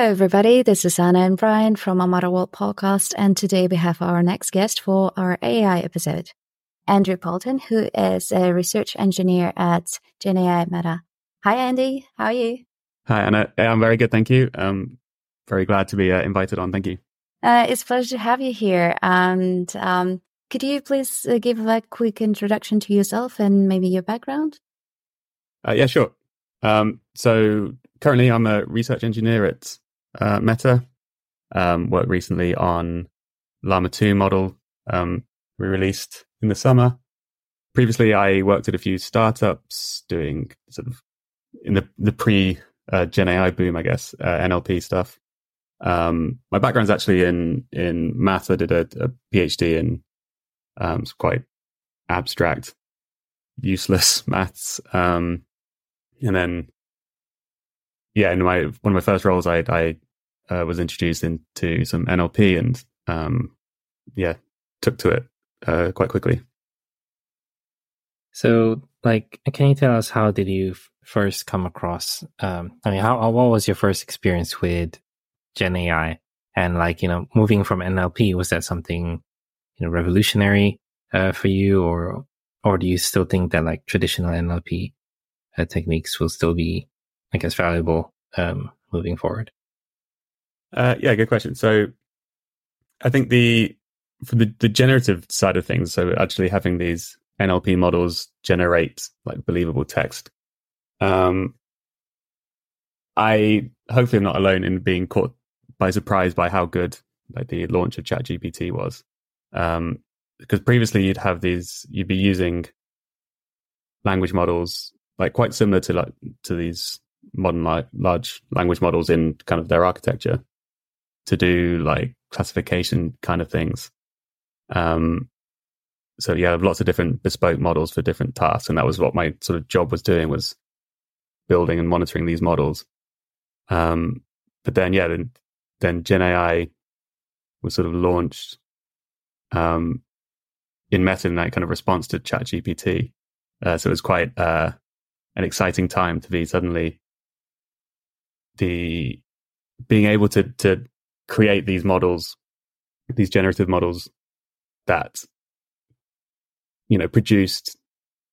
Hello, everybody. This is Anna and Brian from Amata World podcast. And today we have our next guest for our AI episode, Andrew Poulton, who is a research engineer at GenAI Meta. Hi, Andy. How are you? Hi, Anna. I'm very good. Thank you. Um, very glad to be uh, invited on. Thank you. Uh, it's a pleasure to have you here. And um, could you please uh, give a quick introduction to yourself and maybe your background? Uh, yeah, sure. Um, so currently, I'm a research engineer at uh, Meta. Um, worked recently on Llama 2 model um, we released in the summer. Previously, I worked at a few startups doing sort of in the the pre uh, Gen AI boom, I guess, uh, NLP stuff. Um, my background's actually in in math. I did a, a PhD in um, quite abstract, useless maths. Um, and then, yeah, in my one of my first roles, I I uh, was introduced into some NLP, and um, yeah, took to it uh, quite quickly. So, like, can you tell us how did you f- first come across? Um, I mean, how what was your first experience with Gen AI? And like, you know, moving from NLP, was that something you know revolutionary uh, for you, or or do you still think that like traditional NLP uh, techniques will still be, I guess, valuable um, moving forward? Uh, yeah, good question. So, I think the for the, the generative side of things, so actually having these NLP models generate like believable text. Um, I hopefully am not alone in being caught by surprise by how good like the launch of ChatGPT was. Um, because previously you'd have these, you'd be using language models like quite similar to like to these modern like large language models in kind of their architecture to do like classification kind of things. Um, so yeah, lots of different bespoke models for different tasks, and that was what my sort of job was doing was building and monitoring these models. Um, but then yeah, then then Gen AI was sort of launched um, in Meta in that kind of response to ChatGPT. Uh, so it was quite uh, an exciting time to be suddenly the being able to to create these models, these generative models that you know produced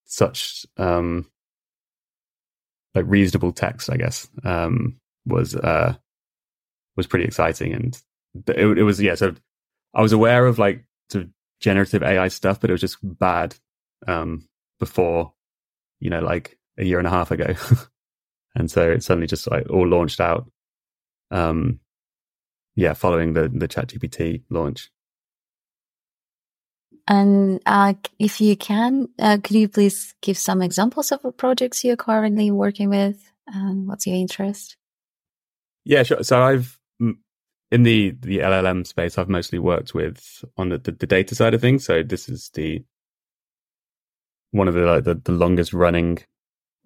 such um like reasonable text i guess um was uh was pretty exciting. And it, it was yeah so i was aware of like sort of generative ai stuff but it was just bad um before you know like a year and a half ago and so it suddenly just like all launched out um yeah following the the chat gpt launch and uh, if you can, uh, could you please give some examples of projects you're currently working with? And what's your interest? Yeah, sure. So I've in the the LLM space, I've mostly worked with on the, the, the data side of things. So this is the one of the like, the, the longest running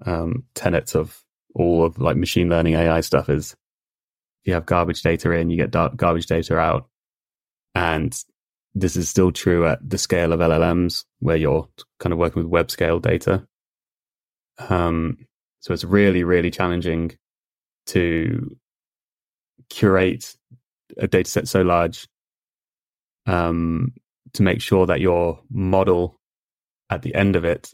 um, tenets of all of like machine learning AI stuff is if you have garbage data in, you get garbage data out, and this is still true at the scale of LLMs where you're kind of working with web scale data. Um, so it's really, really challenging to curate a data set so large um, to make sure that your model at the end of it,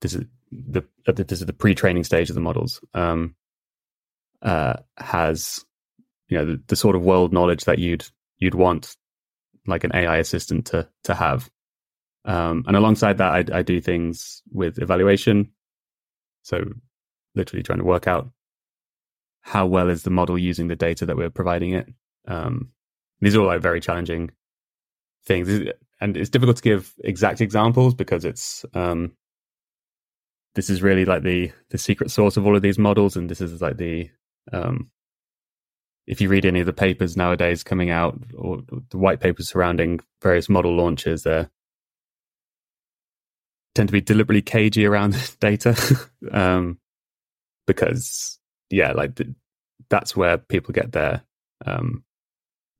this is the this is the pre-training stage of the models, um, uh, has you know the, the sort of world knowledge that you'd you'd want like an AI assistant to to have. Um, and alongside that, I, I, do things with evaluation. So literally trying to work out how well is the model using the data that we're providing it. Um, these are all like very challenging things, and it's difficult to give exact examples because it's um, this is really like the the secret sauce of all of these models, and this is like the um, if you read any of the papers nowadays coming out or the white papers surrounding various model launches, they tend to be deliberately cagey around data um, because, yeah, like the, that's where people get their um,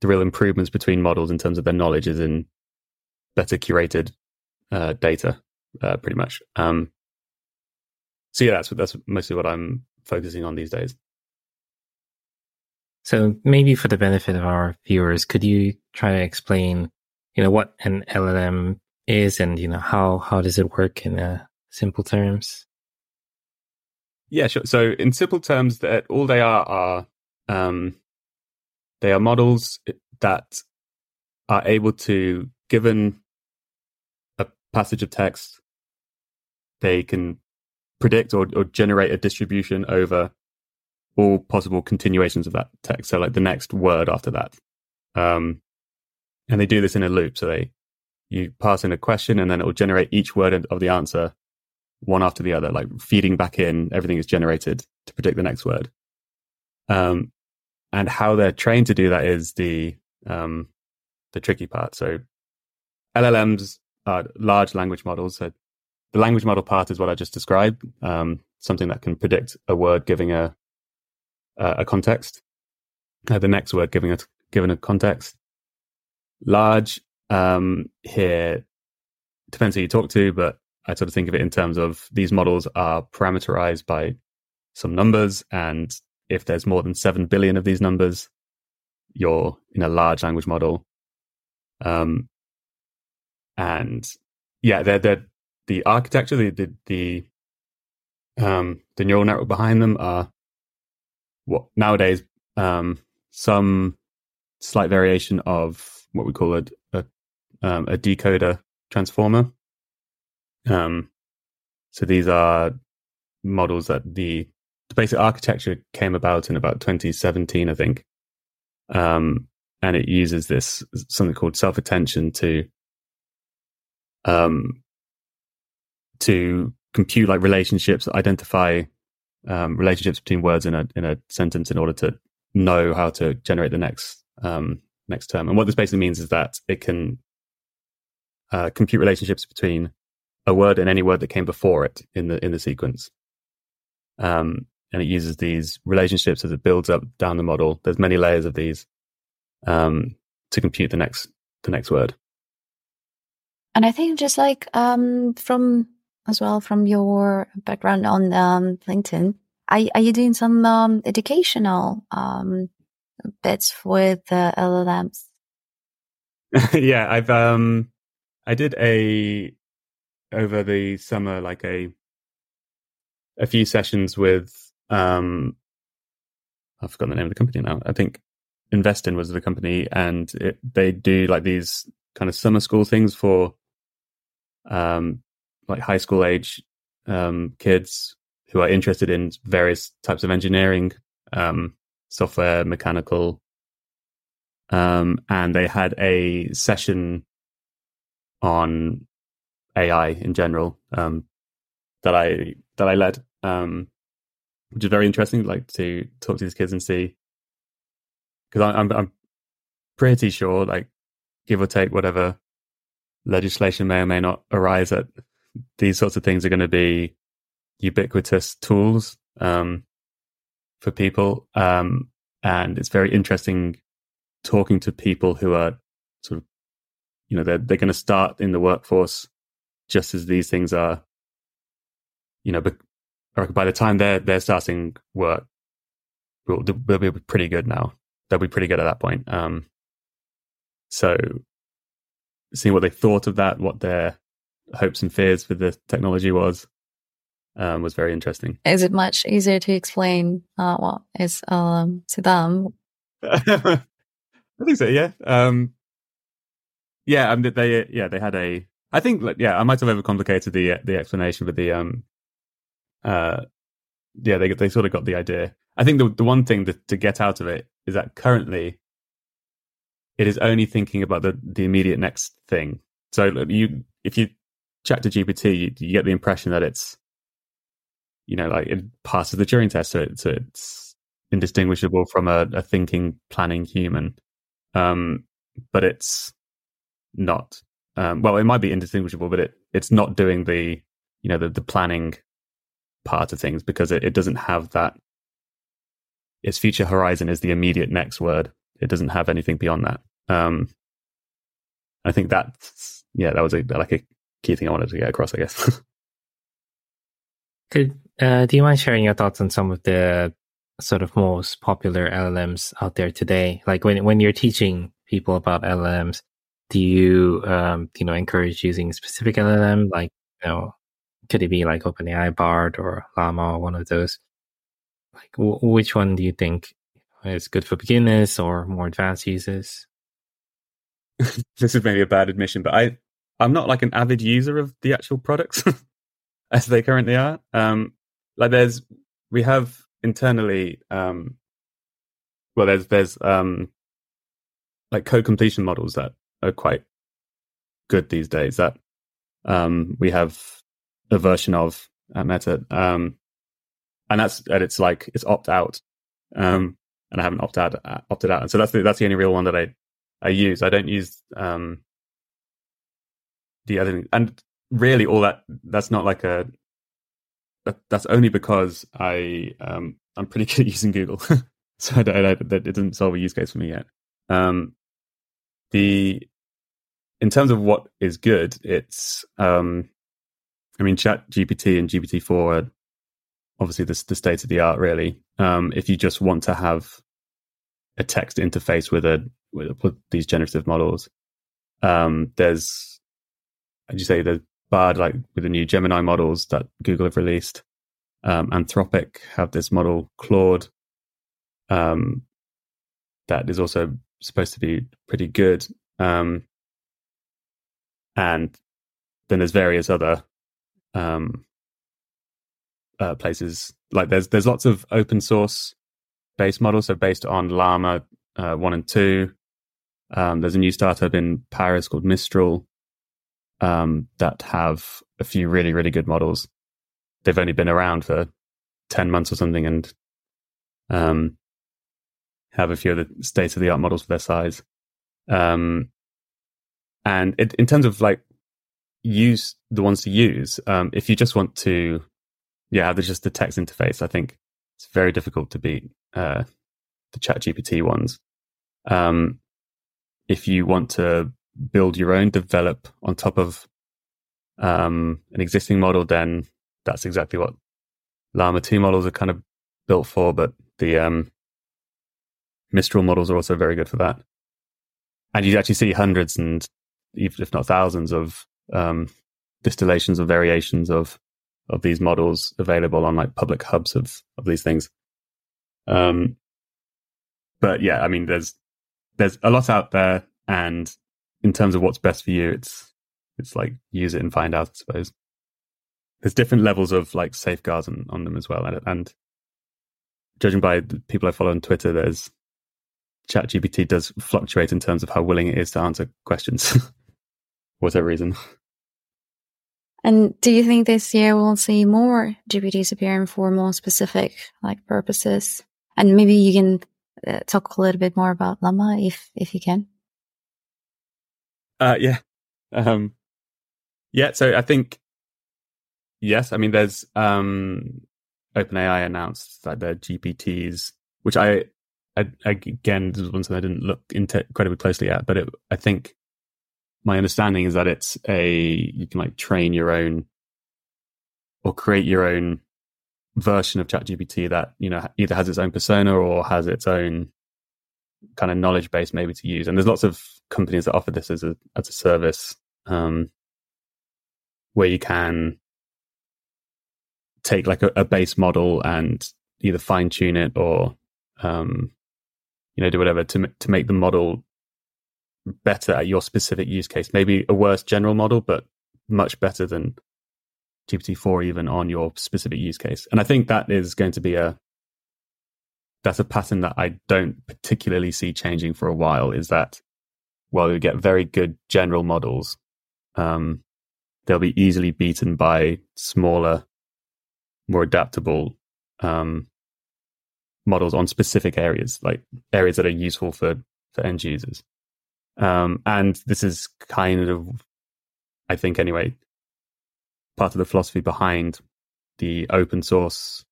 the real improvements between models in terms of their knowledge is in better curated uh, data, uh, pretty much. Um, so yeah, that's that's mostly what I'm focusing on these days. So maybe for the benefit of our viewers, could you try to explain, you know, what an LLM is and, you know, how, how does it work in uh, simple terms? Yeah, sure. So in simple terms, that all they are are um, they are models that are able to, given a passage of text, they can predict or, or generate a distribution over all possible continuations of that text. So like the next word after that. Um, and they do this in a loop. So they, you pass in a question and then it will generate each word of the answer one after the other, like feeding back in everything is generated to predict the next word. Um, and how they're trained to do that is the, um, the tricky part. So LLMs are large language models. So the language model part is what I just described. Um, something that can predict a word giving a, uh, a context, uh, the next word giving a given a context. Large um, here depends who you talk to, but I sort of think of it in terms of these models are parameterized by some numbers, and if there's more than seven billion of these numbers, you're in a large language model. Um, and yeah, they're, they're the architecture, the the the, um, the neural network behind them are what nowadays um, some slight variation of what we call a a, um, a decoder transformer. Um, so these are models that the, the basic architecture came about in about 2017, I think. Um, and it uses this something called self attention to um, to compute like relationships, identify um, relationships between words in a in a sentence in order to know how to generate the next um, next term. And what this basically means is that it can uh, compute relationships between a word and any word that came before it in the in the sequence. Um, and it uses these relationships as it builds up down the model. There's many layers of these um, to compute the next the next word. And I think just like um, from as well from your background on um, LinkedIn. Are, are you doing some um, educational um, bits with uh, LLMs? yeah, I've um, I did a over the summer like a a few sessions with um, I've forgotten the name of the company now. I think Investin was the company, and it, they do like these kind of summer school things for um, like high school age um, kids who are interested in various types of engineering, um, software, mechanical. Um, and they had a session on AI in general um, that I that I led, um, which is very interesting. Like to talk to these kids and see, because I'm I'm pretty sure, like give or take, whatever legislation may or may not arise at these sorts of things are going to be ubiquitous tools um, for people. Um, and it's very interesting talking to people who are sort of, you know, they're, they're going to start in the workforce just as these things are, you know, by the time they're, they're starting work, we'll, they'll be pretty good now. They'll be pretty good at that point. Um, so seeing what they thought of that, what their hopes and fears with the technology was um, was very interesting. Is it much easier to explain uh, what is um, to them? I think so. Yeah. Um, yeah. Mean, they yeah they had a. I think yeah I might have overcomplicated the the explanation, but the um uh yeah they they sort of got the idea. I think the the one thing that, to get out of it is that currently it is only thinking about the the immediate next thing. So you if you chat to GPT, you, you, get the impression that it's, you know, like it passes the Turing test, so, it, so it's indistinguishable from a, a thinking, planning human. Um, but it's not. Um, well, it might be indistinguishable, but it it's not doing the, you know, the the planning part of things because it, it doesn't have that. Its future horizon is the immediate next word. It doesn't have anything beyond that. Um, I think that's yeah, that was a like a key thing I wanted to get across, I guess. Could uh, do you mind sharing your thoughts on some of the sort of most popular LLMs out there today? Like when when you're teaching people about LLMs, do you um, you know encourage using specific LLM? Like you know, could it be like OpenAI Bard or Llama or one of those? Like w- which one do you think is good for beginners or more advanced users? this is maybe a bad admission, but I I'm not like an avid user of the actual products as they currently are. Um, like there's we have internally um, well there's there's um, like code completion models that are quite good these days that um, we have a version of at Meta. Um, and that's and it's like it's opt out. Um, and I haven't opted out opted out. And so that's the, that's the only real one that I I use. I don't use um, the other thing. and really all that that's not like a that, that's only because I um I'm pretty good at using Google, so I, I, that it didn't solve a use case for me yet. Um, the in terms of what is good, it's um, I mean, Chat GPT and GPT four are obviously the, the state of the art. Really, um, if you just want to have a text interface with a with, with these generative models, um, there's, as you say, the Bard, like with the new Gemini models that Google have released. Um, Anthropic have this model Claude um, that is also supposed to be pretty good. Um, and then there's various other um, uh, places like there's there's lots of open source based models, so based on Llama uh, one and two. Um, there's a new startup in Paris called Mistral um, that have a few really, really good models. They've only been around for 10 months or something and um, have a few of the state of the art models for their size. Um, and it, in terms of like use the ones to use, um, if you just want to, yeah, there's just the text interface. I think it's very difficult to beat uh, the Chat GPT ones. Um, if you want to build your own, develop on top of um, an existing model, then that's exactly what Llama 2 models are kind of built for. But the um, Mistral models are also very good for that. And you actually see hundreds and even if not thousands of um, distillations or variations of of these models available on like public hubs of of these things. Um, but yeah, I mean, there's there's a lot out there, and in terms of what's best for you, it's it's like use it and find out. I suppose there's different levels of like safeguards on, on them as well, and, and judging by the people I follow on Twitter, there's ChatGPT does fluctuate in terms of how willing it is to answer questions, for whatever reason. And do you think this year we'll see more GPTs appearing for more specific like purposes? And maybe you can uh, talk a little bit more about Llama if if you can. Uh, yeah. Um, yeah. So I think, yes, I mean, there's, um, OpenAI announced that their GPTs, which I, I again, this was one thing I didn't look into incredibly closely at, but it, I think my understanding is that it's a, you can like train your own or create your own version of ChatGPT that, you know, either has its own persona or has its own kind of knowledge base maybe to use. And there's lots of companies that offer this as a as a service um, where you can take like a, a, base model and either fine tune it or um, you know do whatever to to make the model better at your specific use case. Maybe a worse general model, but much better than GPT-4 even on your specific use case. And I think that is going to be a that's a pattern that I don't particularly see changing for a while. Is that while we get very good general models, um, they'll be easily beaten by smaller, more adaptable um, models on specific areas, like areas that are useful for for end users. Um, and this is kind of, I think, anyway, part of the philosophy behind the open source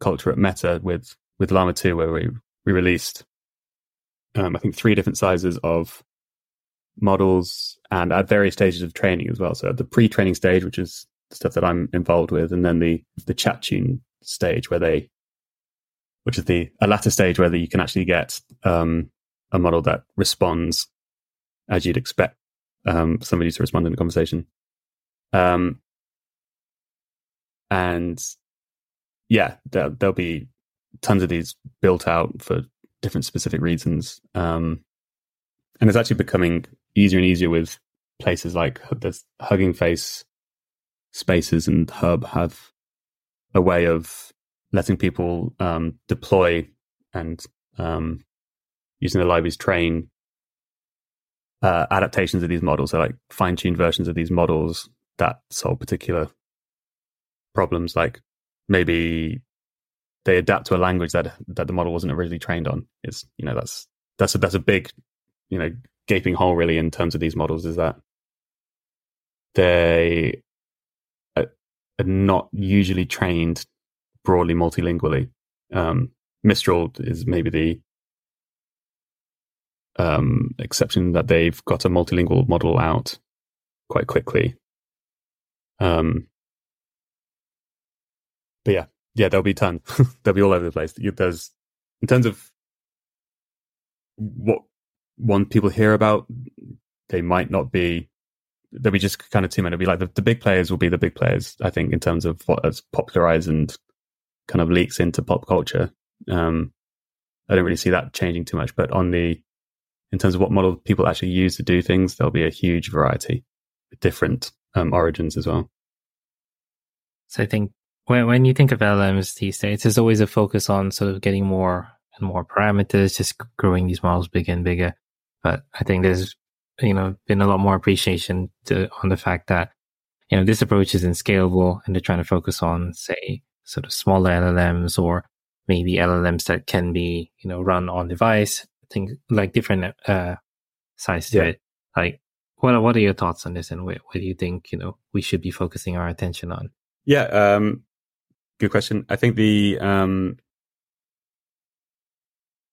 culture at Meta with with Llama 2, where we, we released, um, I think, three different sizes of models and at various stages of training as well. So at the pre training stage, which is the stuff that I'm involved with, and then the, the chat tune stage where they, which is the a latter stage where you can actually get um, a model that responds as you'd expect um, somebody to respond in a conversation. Um, and yeah, there, will be tons of these built out for different specific reasons. Um, and it's actually becoming easier and easier with places like there's Hugging Face spaces and Hub have a way of letting people um, deploy and um, using the libraries train uh, adaptations of these models, so like fine tuned versions of these models that solve particular problems. Like maybe they adapt to a language that that the model wasn't originally trained on. Is you know that's that's a that's a big you know gaping hole really in terms of these models is that they are not usually trained broadly multilingually. Um, Mistral is maybe the um, exception that they've got a multilingual model out quite quickly. Um, but yeah, yeah, there'll be tons. they'll be all over the place. There's in terms of what one people hear about, they might not be. There'll be just kind of too many. It'll be like the, the big players will be the big players. I think in terms of what has popularized and kind of leaks into pop culture. Um, I don't really see that changing too much. But on the in terms of what model people actually use to do things, there'll be a huge variety different um, origins as well. So I think when when you think of LLMs these days, there's always a focus on sort of getting more and more parameters, just growing these models bigger and bigger. But I think there's you know been a lot more appreciation to, on the fact that you know this approach isn't scalable, and they're trying to focus on say sort of smaller LLMs or maybe LLMs that can be you know run on device things like different uh, sides to yeah. it. Like, what what are your thoughts on this, and what do you think you know we should be focusing our attention on? Yeah, um, good question. I think the um,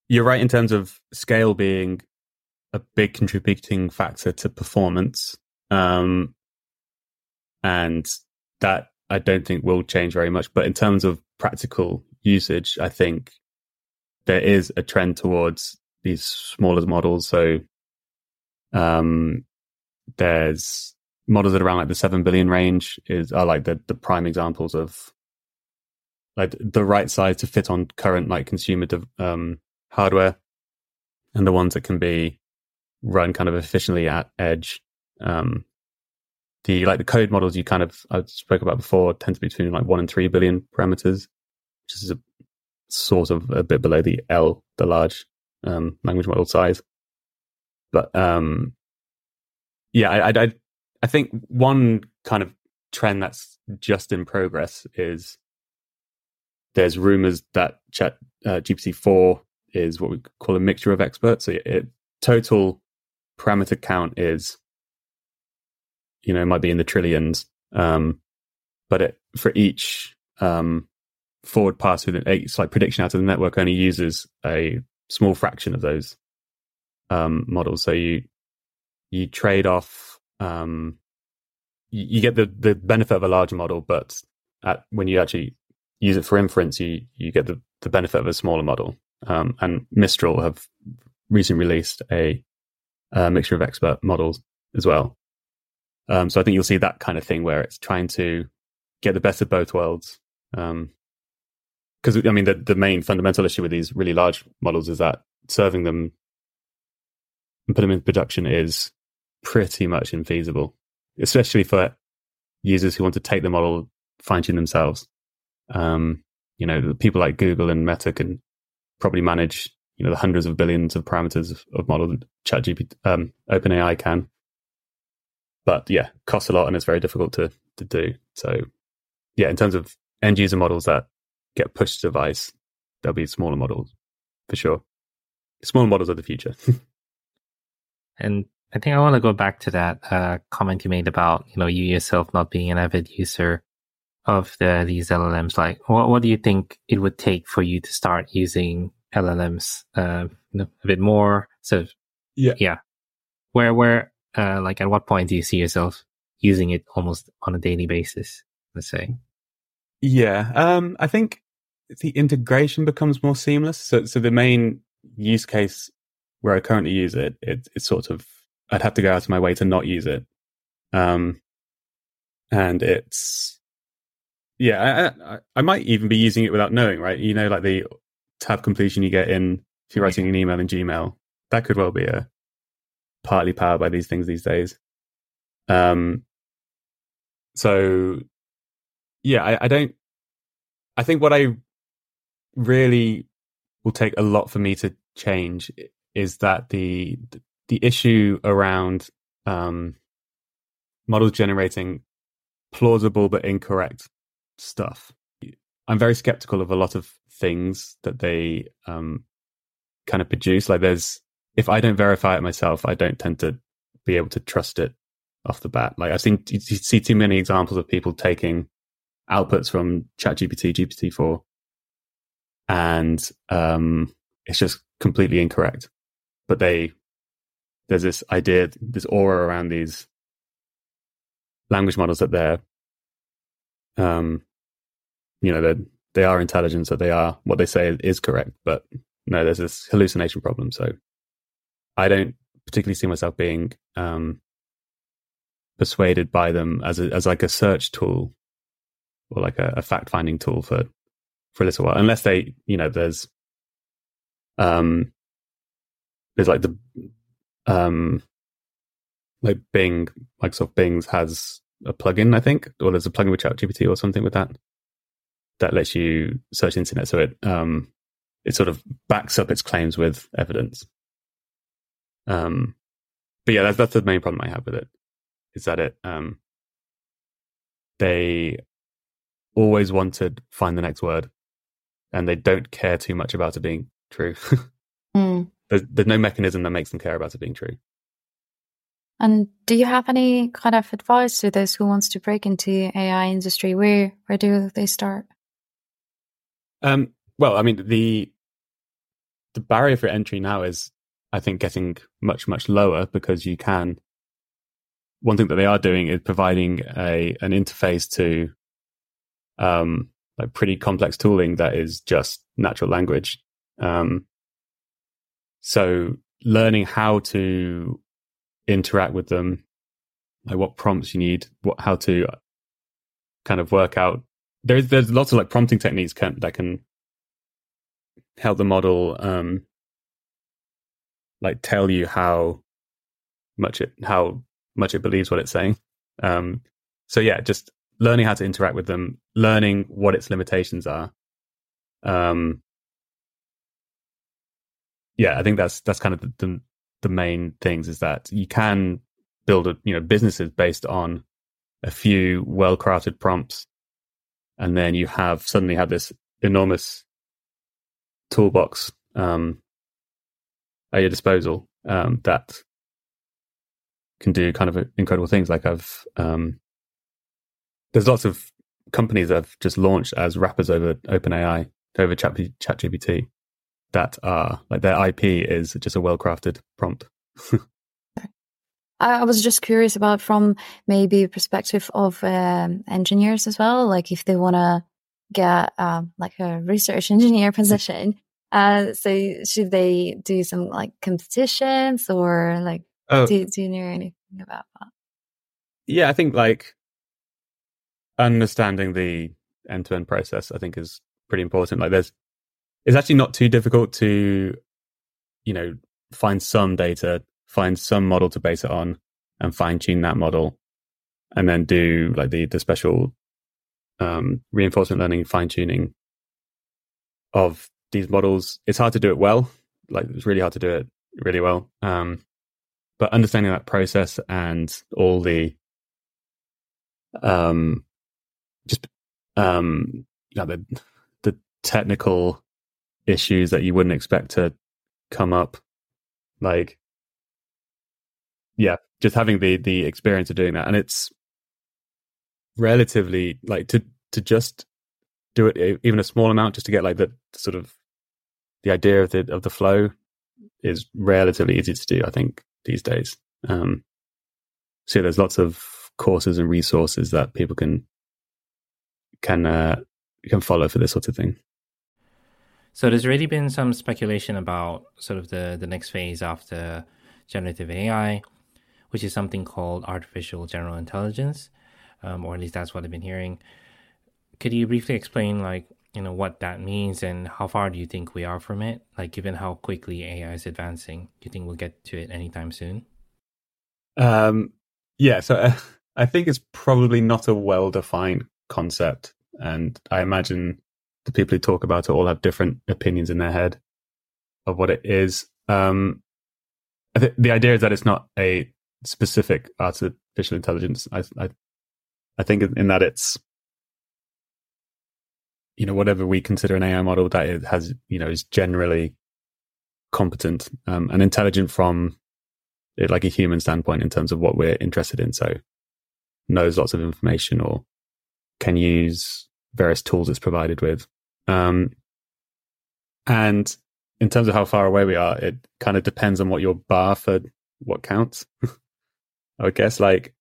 you're right in terms of scale being a big contributing factor to performance, um, and that I don't think will change very much. But in terms of practical usage, I think there is a trend towards these smaller models. So um, there's models that are around like the seven billion range is are like the the prime examples of like the right size to fit on current like consumer um, hardware, and the ones that can be run kind of efficiently at edge. Um, the like the code models you kind of I spoke about before tend to be between like one and three billion parameters, which is a sort of a bit below the L, the large um, language model size. But um, yeah, I, I, I think one kind of trend that's just in progress is there's rumors that Chat uh, GPT four is what we call a mixture of experts. So it total parameter count is, you know, might be in the trillions, um, but it, for each um, forward pass with it's like prediction out of the network only uses a small fraction of those um, models. So you you trade off um, you, you, get the the benefit of a larger model, but at, when you actually use it for inference, you you get the the benefit of a smaller model. Um, and Mistral have recently released a, a, mixture of expert models as well. Um, so I think you'll see that kind of thing where it's trying to get the best of both worlds. Um, because I mean the the main fundamental issue with these really large models is that serving them and put them in production is pretty much infeasible, especially for users who want to take the model, fine tune themselves. Um, you know, people like Google and Meta can probably manage, you know, the hundreds of billions of parameters of, of model that ChatGPT, um, OpenAI can. But yeah, costs a lot and it's very difficult to to do. So yeah, in terms of end user models that get pushed to device, there'll be smaller models for sure. Smaller models are the future. and I think I want to go back to that uh, comment you made about you know you yourself not being an avid user of the these LLMs. Like, what what do you think it would take for you to start using LLMs uh, a bit more? So, yeah, yeah. Where where uh, like at what point do you see yourself using it almost on a daily basis? Let's say. Yeah, um, I think the integration becomes more seamless. So, so the main use case where I currently use it, it it's sort of I'd have to go out of my way to not use it. Um, and it's yeah, I, I, I might even be using it without knowing, right? You know, like the tab completion you get in if you're writing an email in Gmail, that could well be a partly powered by these things these days. Um, so yeah, I, I don't. I think what I really will take a lot for me to change is that the the issue around um, models generating plausible but incorrect stuff. I'm very skeptical of a lot of things that they um, kind of produce. Like there's, if I don't verify it myself, I don't tend to be able to trust it off the bat. Like I've seen, you see too many examples of people taking outputs from ChatGPT, GPT-4, and um, it's just completely incorrect. But they, there's this idea, this aura around these language models that they're, um, you know, they they are intelligent, so they are what they say is correct. But no, there's this hallucination problem. So I don't particularly see myself being um, persuaded by them as a, as like a search tool or like a, a fact finding tool for for a little while, unless they, you know, there's um there's like the um like Bing, Microsoft Bing's has a plugin, I think, or there's a plugin with ChatGPT or something with that that lets you search the internet. So it um it sort of backs up its claims with evidence. Um, but yeah, that's that's the main problem I have with it is that it um they always want to find the next word and they don't care too much about it being true. mm. there's, there's no mechanism that makes them care about it being true. And do you have any kind of advice to those who wants to break into AI industry? Where where do they start? Um, well, I mean the the barrier for entry now is, I think, getting much much lower because you can. One thing that they are doing is providing a an interface to, um, like pretty complex tooling that is just natural language. Um, so learning how to interact with them, like what prompts you need, what how to kind of work out. There's there's lots of like prompting techniques can, that can help the model um like tell you how much it how much it believes what it's saying. Um so yeah, just learning how to interact with them, learning what its limitations are. Um yeah, I think that's that's kind of the, the, the main things is that you can build a you know businesses based on a few well crafted prompts and then you have suddenly have this enormous toolbox um, at your disposal um, that can do kind of incredible things. Like I've um, there's lots of companies that have just launched as wrappers over OpenAI over Chat ChatGPT that are like their IP is just a well crafted prompt. I was just curious about from maybe perspective of um, engineers as well, like if they want to get um, like a research engineer position. Uh, so should they do some like competitions or like oh. do, do you know anything about that? Yeah, I think like understanding the end to end process, I think is pretty important. Like there's, it's actually not too difficult to, you know, find some data, find some model to base it on and fine tune that model and then do like the, the special um, reinforcement learning fine tuning of these models. It's hard to do it well. Like it's really hard to do it really well. Um, but understanding that process and all the um, just um, you know, the the technical issues that you wouldn't expect to come up, like yeah, just having the the experience of doing that, and it's relatively like to to just do it even a small amount just to get like the sort of the idea of the of the flow is relatively easy to do. I think these days. Um, so there's lots of courses and resources that people can can uh, can follow for this sort of thing. So there's already been some speculation about sort of the, the next phase after generative AI, which is something called artificial general intelligence, um, or at least that's what I've been hearing. Could you briefly explain, like, you know, what that means and how far do you think we are from it? Like, given how quickly AI is advancing, do you think we'll get to it anytime soon? Um, yeah, so uh, I think it's probably not a well defined concept. And I imagine the people who talk about it all have different opinions in their head of what it is. Um, th- the idea is that it's not a specific artificial intelligence. I, I, I think in that it's, you know, whatever we consider an AI model that it has, you know, is generally competent um, and intelligent from it, like a human standpoint in terms of what we're interested in. So knows lots of information or can use various tools it's provided with. Um, and in terms of how far away we are, it kind of depends on what your bar for what counts. I guess like,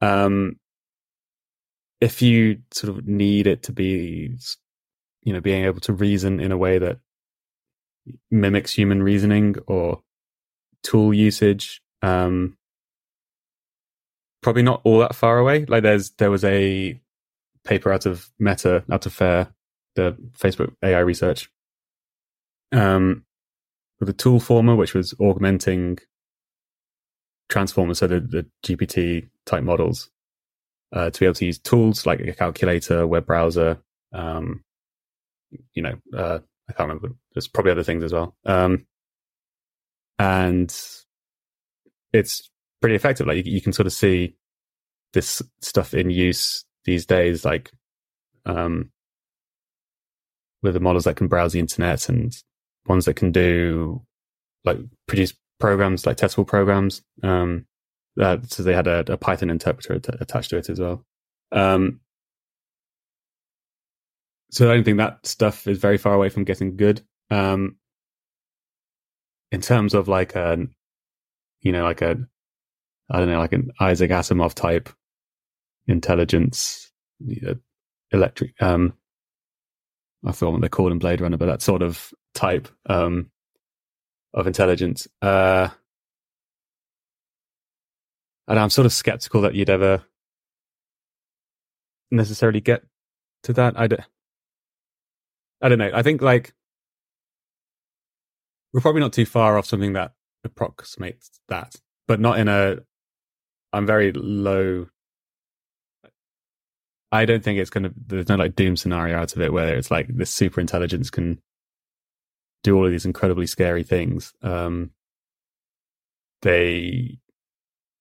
um, if you sort of need it to be, you know, being able to reason in a way that mimics human reasoning or tool usage, um, probably not all that far away. Like there's, there was a paper out of Meta, out of Fair, the Facebook AI research, um, with the Toolformer, which was augmenting transformers, so the, the GPT type models, uh, to be able to use tools like a calculator, web browser, um, you know, uh, I can't remember. There's probably other things as well. Um, and it's pretty effective. Like you, you, can sort of see this stuff in use these days, like um, with the models that can browse the internet and ones that can do like produce programs like testable programs. Um, uh, so they had a, a Python interpreter attached to it as well. Um, so I don't think that stuff is very far away from getting good. Um, in terms of like a, you know, like a, I don't know, like an Isaac Asimov type intelligence, electric, um, I forgot what they're called Blade Runner, but that sort of type um, of intelligence. Uh, and I'm sort of skeptical that you'd ever necessarily get to that. I don't, I don't know. I think like we're probably not too far off something that approximates that, but not in a. I'm very low I don't think it's going to, there's no like doom scenario out of it where it's like this super intelligence can do all of these incredibly scary things. Um, they,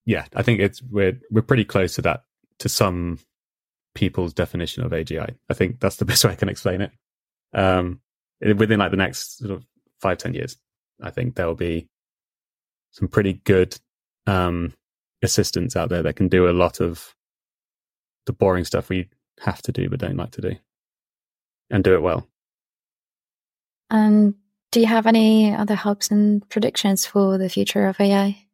yeah, I think it's, we're, we're pretty close to that, to some people's definition of AGI. I think that's the best way I can explain it. Um, within like the next sort of five ten years, I think there will be some pretty good, um, assistants out there that can do a lot of the boring stuff we have to do but don't like to do and do it well. And do you have any other hopes and predictions for the future of AI?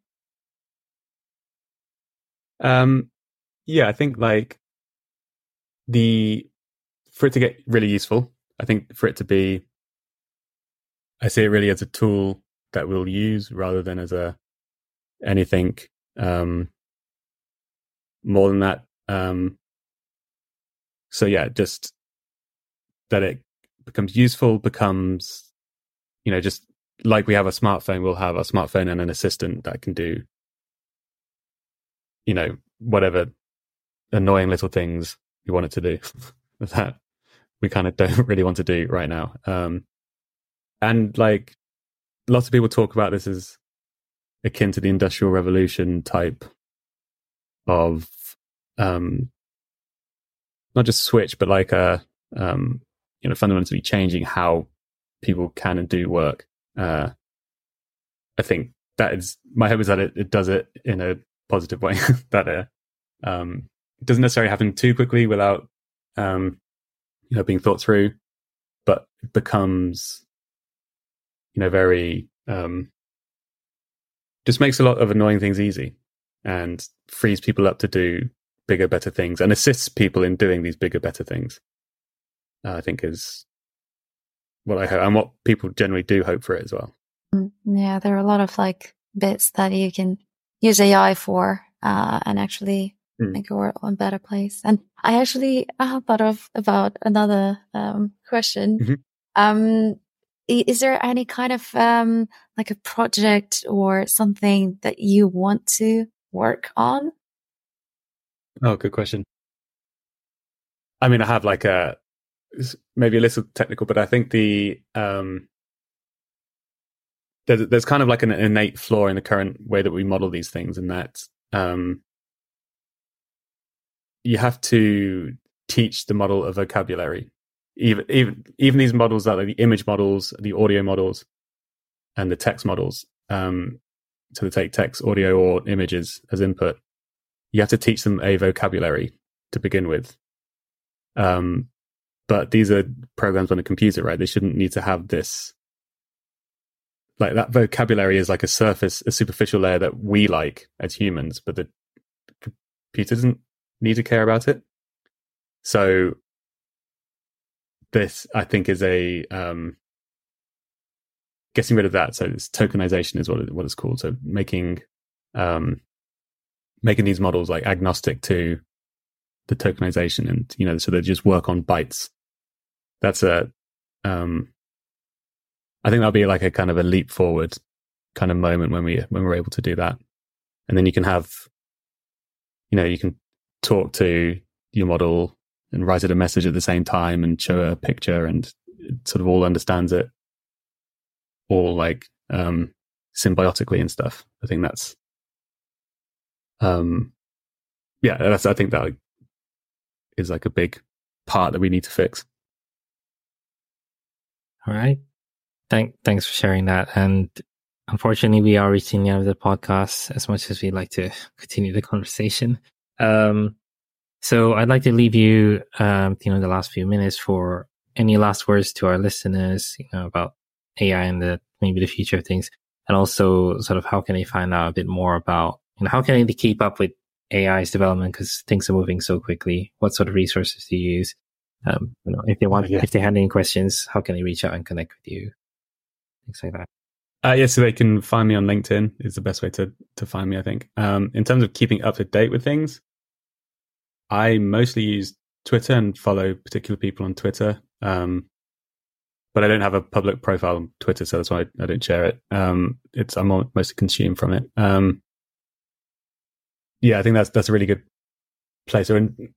Um, yeah, I think like the for it to get really useful, I think for it to be, I see it really as a tool that we'll use rather than as a anything um, more than that. Um, so yeah, just that it becomes useful, becomes, you know, just like we have a smartphone, we'll have a smartphone and an assistant that can do, you know, whatever annoying little things you want it to do that we kind of don't really want to do right now. Um, and like lots of people talk about this as akin to the industrial revolution type of um, not just switch, but like a um, you know fundamentally changing how people can and do work. Uh, I think that is my hope is that it, it does it in a positive way that uh, um, it doesn't necessarily happen too quickly without um, you know being thought through, but it becomes you know very um, just makes a lot of annoying things easy and frees people up to do bigger, better things and assists people in doing these bigger, better things. Uh, I think is what I hope and what people generally do hope for it as well. Mm, yeah, there are a lot of like bits that you can use AI for uh, and actually mm. make a world a better place. And I actually uh, thought of about another um, question. Mm-hmm. Um, is there any kind of um, like a project or something that you want to work on? Oh, good question. I mean, I have like a maybe a little technical, but I think the um, there's, there's kind of like an innate flaw in the current way that we model these things, in that um, you have to teach the model a vocabulary. Even even even these models that are the image models, the audio models, and the text models. Um, so they take text, audio, or images as input. You have to teach them a vocabulary to begin with. Um, but these are programs on a computer, right? They shouldn't need to have this. Like that vocabulary is like a surface, a superficial layer that we like as humans, but the computer doesn't need to care about it. So this, I think, is a um, getting rid of that. So it's tokenization is what it, what it's called. So making um, making these models like agnostic to the tokenization, and you know, so they just work on bytes that's a um I think that'll be like a kind of a leap forward kind of moment when we when we're able to do that. And then you can have you know, you can talk to your model and write it a message at the same time and show a picture and it sort of all understands it all like um symbiotically and stuff. I think that's um yeah, that's I think that is like a big part that we need to fix. All right. Thank, thanks for sharing that. And unfortunately, we are reaching the end of the podcast as much as we'd like to continue the conversation. Um, so I'd like to leave you, um, you know, the last few minutes for any last words to our listeners, you know, about AI and the, maybe the future of things. And also sort of how can they find out a bit more about, know, how can they keep up with AI's development because things are moving so quickly? What sort of resources do you use? Um, you know, if they want, yeah. if they had any questions, how can they reach out and connect with you? Things like that. Uh, yeah, so they can find me on LinkedIn is the best way to to find me. I think. Um, in terms of keeping up to date with things, I mostly use Twitter and follow particular people on Twitter. Um, but I don't have a public profile on Twitter, so that's why I, I don't share it. Um, it's I'm mostly consumed from it. Um, yeah, I think that's that's a really good place. In,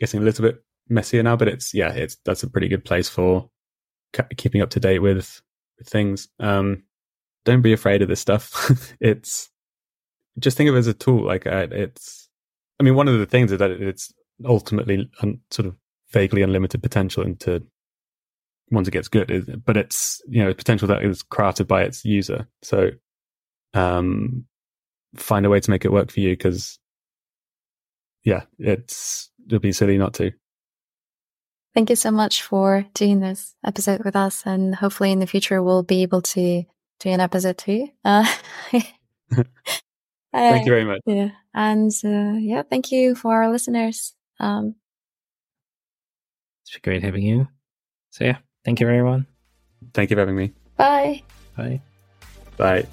getting a little bit messier now, but it's yeah, it's that's a pretty good place for keeping up to date with, with things. Um, don't be afraid of this stuff. it's just think of it as a tool. Like uh, it's, I mean, one of the things is that it's ultimately un, sort of vaguely unlimited potential into once it gets good, but it's you know potential that is crafted by its user. So, um, find a way to make it work for you because, yeah, it's it'd be silly not to. Thank you so much for doing this episode with us. And hopefully in the future, we'll be able to do an episode too. Uh, thank you very much. Yeah. And uh, yeah, thank you for our listeners. Um, it's been great having you. So yeah, thank you everyone. Thank you for having me. Bye. Bye. Bye.